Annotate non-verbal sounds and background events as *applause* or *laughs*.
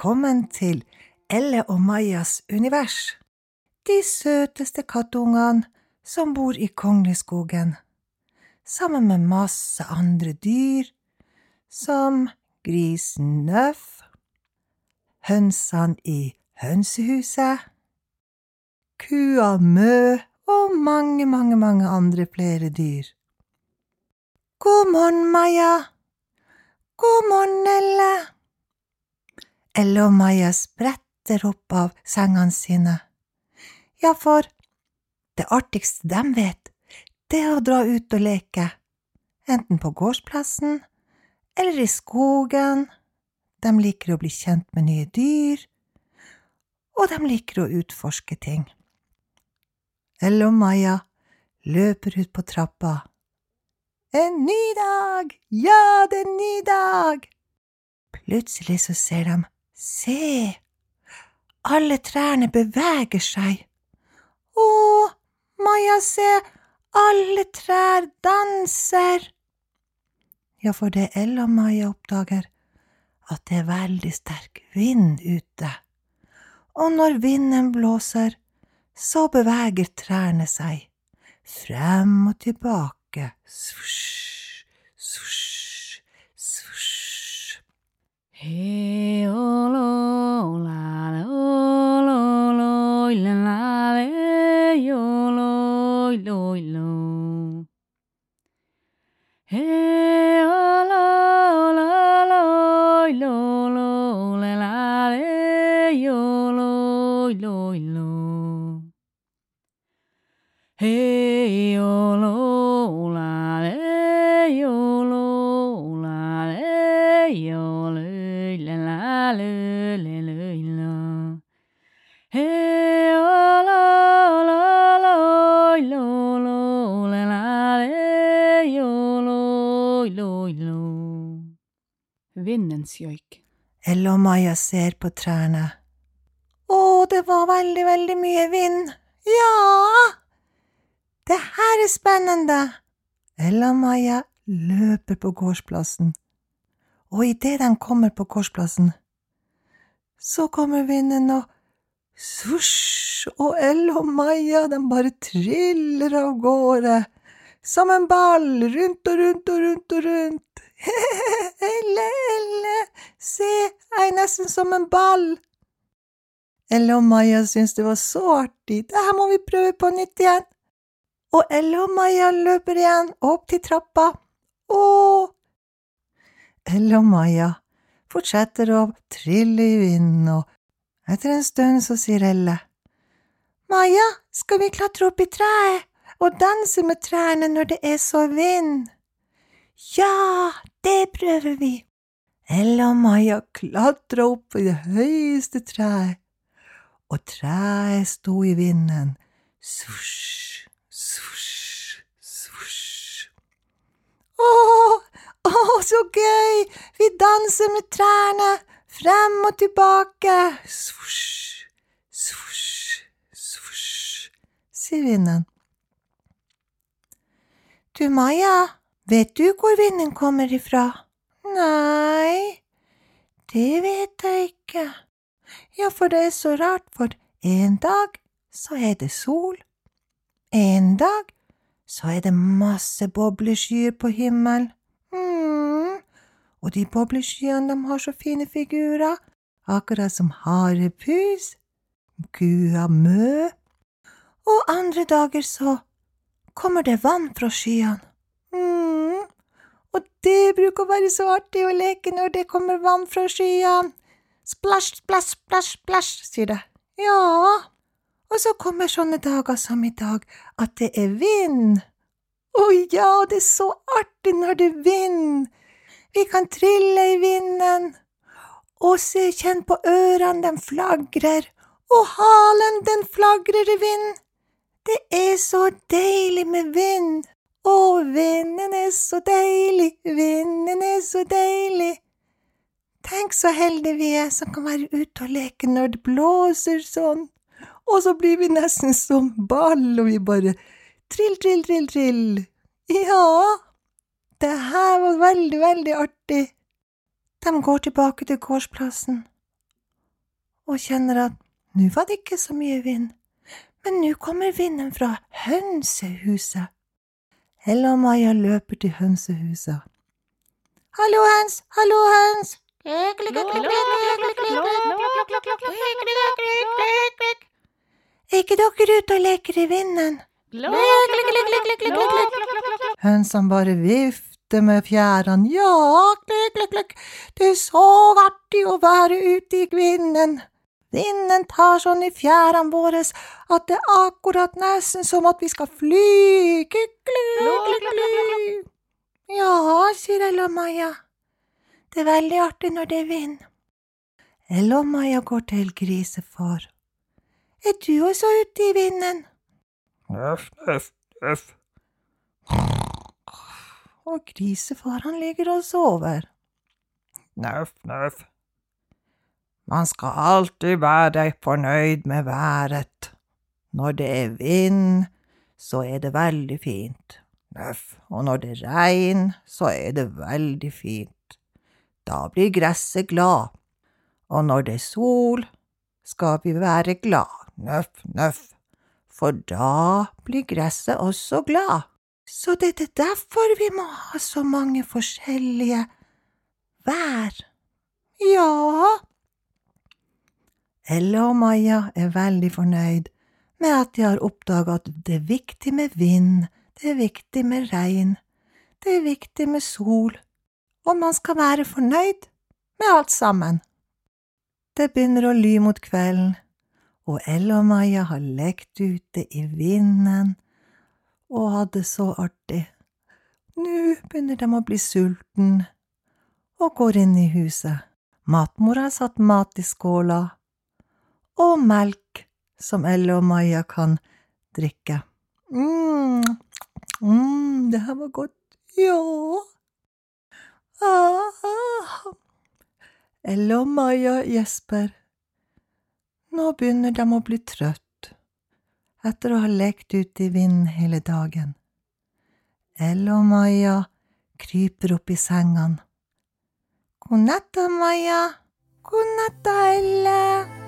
Velkommen til Elle og Majas univers, de søteste kattungene som bor i Kongleskogen, sammen med masse andre dyr, som grisen Nøff, hønsene i hønsehuset, kua Mø og mange, mange, mange andre flere dyr. God morgen, Maja. God morgen, Elle. Elle og Maja spretter opp av sengene sine. Ja, for det artigste de vet, det er å dra ut og leke, enten på gårdsplassen eller i skogen. De liker å bli kjent med nye dyr, og de liker å utforske ting. Elle og Maja løper ut på trappa. En ny dag! Ja, det er en ny dag! Plutselig så ser de, se, alle trærne beveger seg. Å, Maja, se, alle trær danser! Ja, for det Ella og Maja oppdager, at det er veldig sterk vind ute. Og når vinden blåser, så beveger trærne seg, frem og tilbake, svosj, svosj, Hey, oh, lo, la, lo, lo, lo, la, la, lo, lo, lo. Hey, oh, lo, lo, lo, la, la, le, yo, lo, lo, lo. Hey, oh, Vindens joik. Elle og Maja ser på trærne. Å, det var veldig, veldig mye vind. Ja! Det her er spennende. Ella og Maja løper på gårdsplassen, og idet de kommer på gårdsplassen, så kommer vinden og svosj, og Ella og Maja, de bare triller av gårde, som en ball, rundt og rundt og rundt og rundt. *laughs* Elle, Elle, se, jeg er nesten som en ball. Elle og Maja syntes det var så artig, det her må vi prøve på nytt igjen. Og Elle og Maja løper igjen opp til trappa, og Elle og Maja fortsetter å trille i vinden, og etter en stund så sier Elle, Maja, skal vi klatre opp i treet og danse med trærne når det er så vind? Ja, det prøver vi. Ella og Maja klatra opp i det høyeste treet, og treet sto i vinden, svosj, svosj, svosj. Å, å, så gøy! Vi danser med trærne, frem og tilbake, svosj, svosj, svosj, sier vinden. Du, Maja, vet du hvor vinden kommer ifra? Nei, det vet jeg ikke. Ja, for det er så rart, for en dag så er det sol, en dag så er det masse bobleskyer på himmelen. mm. og de bobleskyene de har så fine figurer, akkurat som harepus, kua Mø, og andre dager så kommer det vann fra skyene. mm. og det bruker å være så artig å leke når det kommer vann fra skyene. Splæsj, splæsj, splæsj, splæsj, sier det. Ja, og så kommer sånne dager som i dag, at det er vind. Å ja, det er så artig når det er vind. Vi kan trille i vinden. Og se, kjenn på ørene, den flagrer, og halen, den flagrer i vind. Det er så deilig med vind. Å, vinden er så deilig, vinden er så deilig. Tenk så heldige vi er som kan være ute og leke når det blåser sånn, og så blir vi nesten som ball, og vi bare trill, trill, trill, trill. Ja, det her var veldig, veldig artig. De går tilbake til gårdsplassen, og kjenner at nå var det ikke så mye vind, men nå kommer vinden fra hønsehuset. Ella og Maja løper til hønsehuset. Hallo, høns! Hallo, høns! Er ikke dere ute og leker i vinden? Hønsene bare vifter med fjærene. Ja, klikk, klikk, klikk, det er så artig å være ute i vinden. Vinden tar sånn i fjærene våre at det er akkurat nesten som at vi skal fly. Ja, sier Ella og Maja. Det er veldig artig når det er vind. Ella og Maja går til grisefar. Er du også ute i vinden? Nøff, nøff, nøff. Og grisefar han ligger og sover. Nøff, nøff. Man skal alltid være fornøyd med været. Når det er vind, så er det veldig fint. Nøff. Og når det regner, så er det veldig fint. Da blir gresset glad. Og når det er sol, skal vi være glad. Nøff, nøff. For da blir gresset også glad. Så det er derfor vi må ha så mange forskjellige vær. Ja. Ella og Maja er veldig fornøyd med at de har oppdaga at det er viktig med vind, det er viktig med regn, det er viktig med sol, og man skal være fornøyd med alt sammen. Det begynner å ly mot kvelden, og Ella og Maja har lekt ute i vinden og hatt det så artig. Nå begynner de å bli sulten og går inn i huset. Matmora har satt mat i skåla, og melk som Elle og Maja kan drikke. mm, mm, det her var godt. Ja. Ah. Elle og Maja gjesper. Nå begynner de å bli trøtt etter å ha lekt ute i vinden hele dagen. Elle og Maja kryper opp i sengene. God natt Maja. God natt Elle.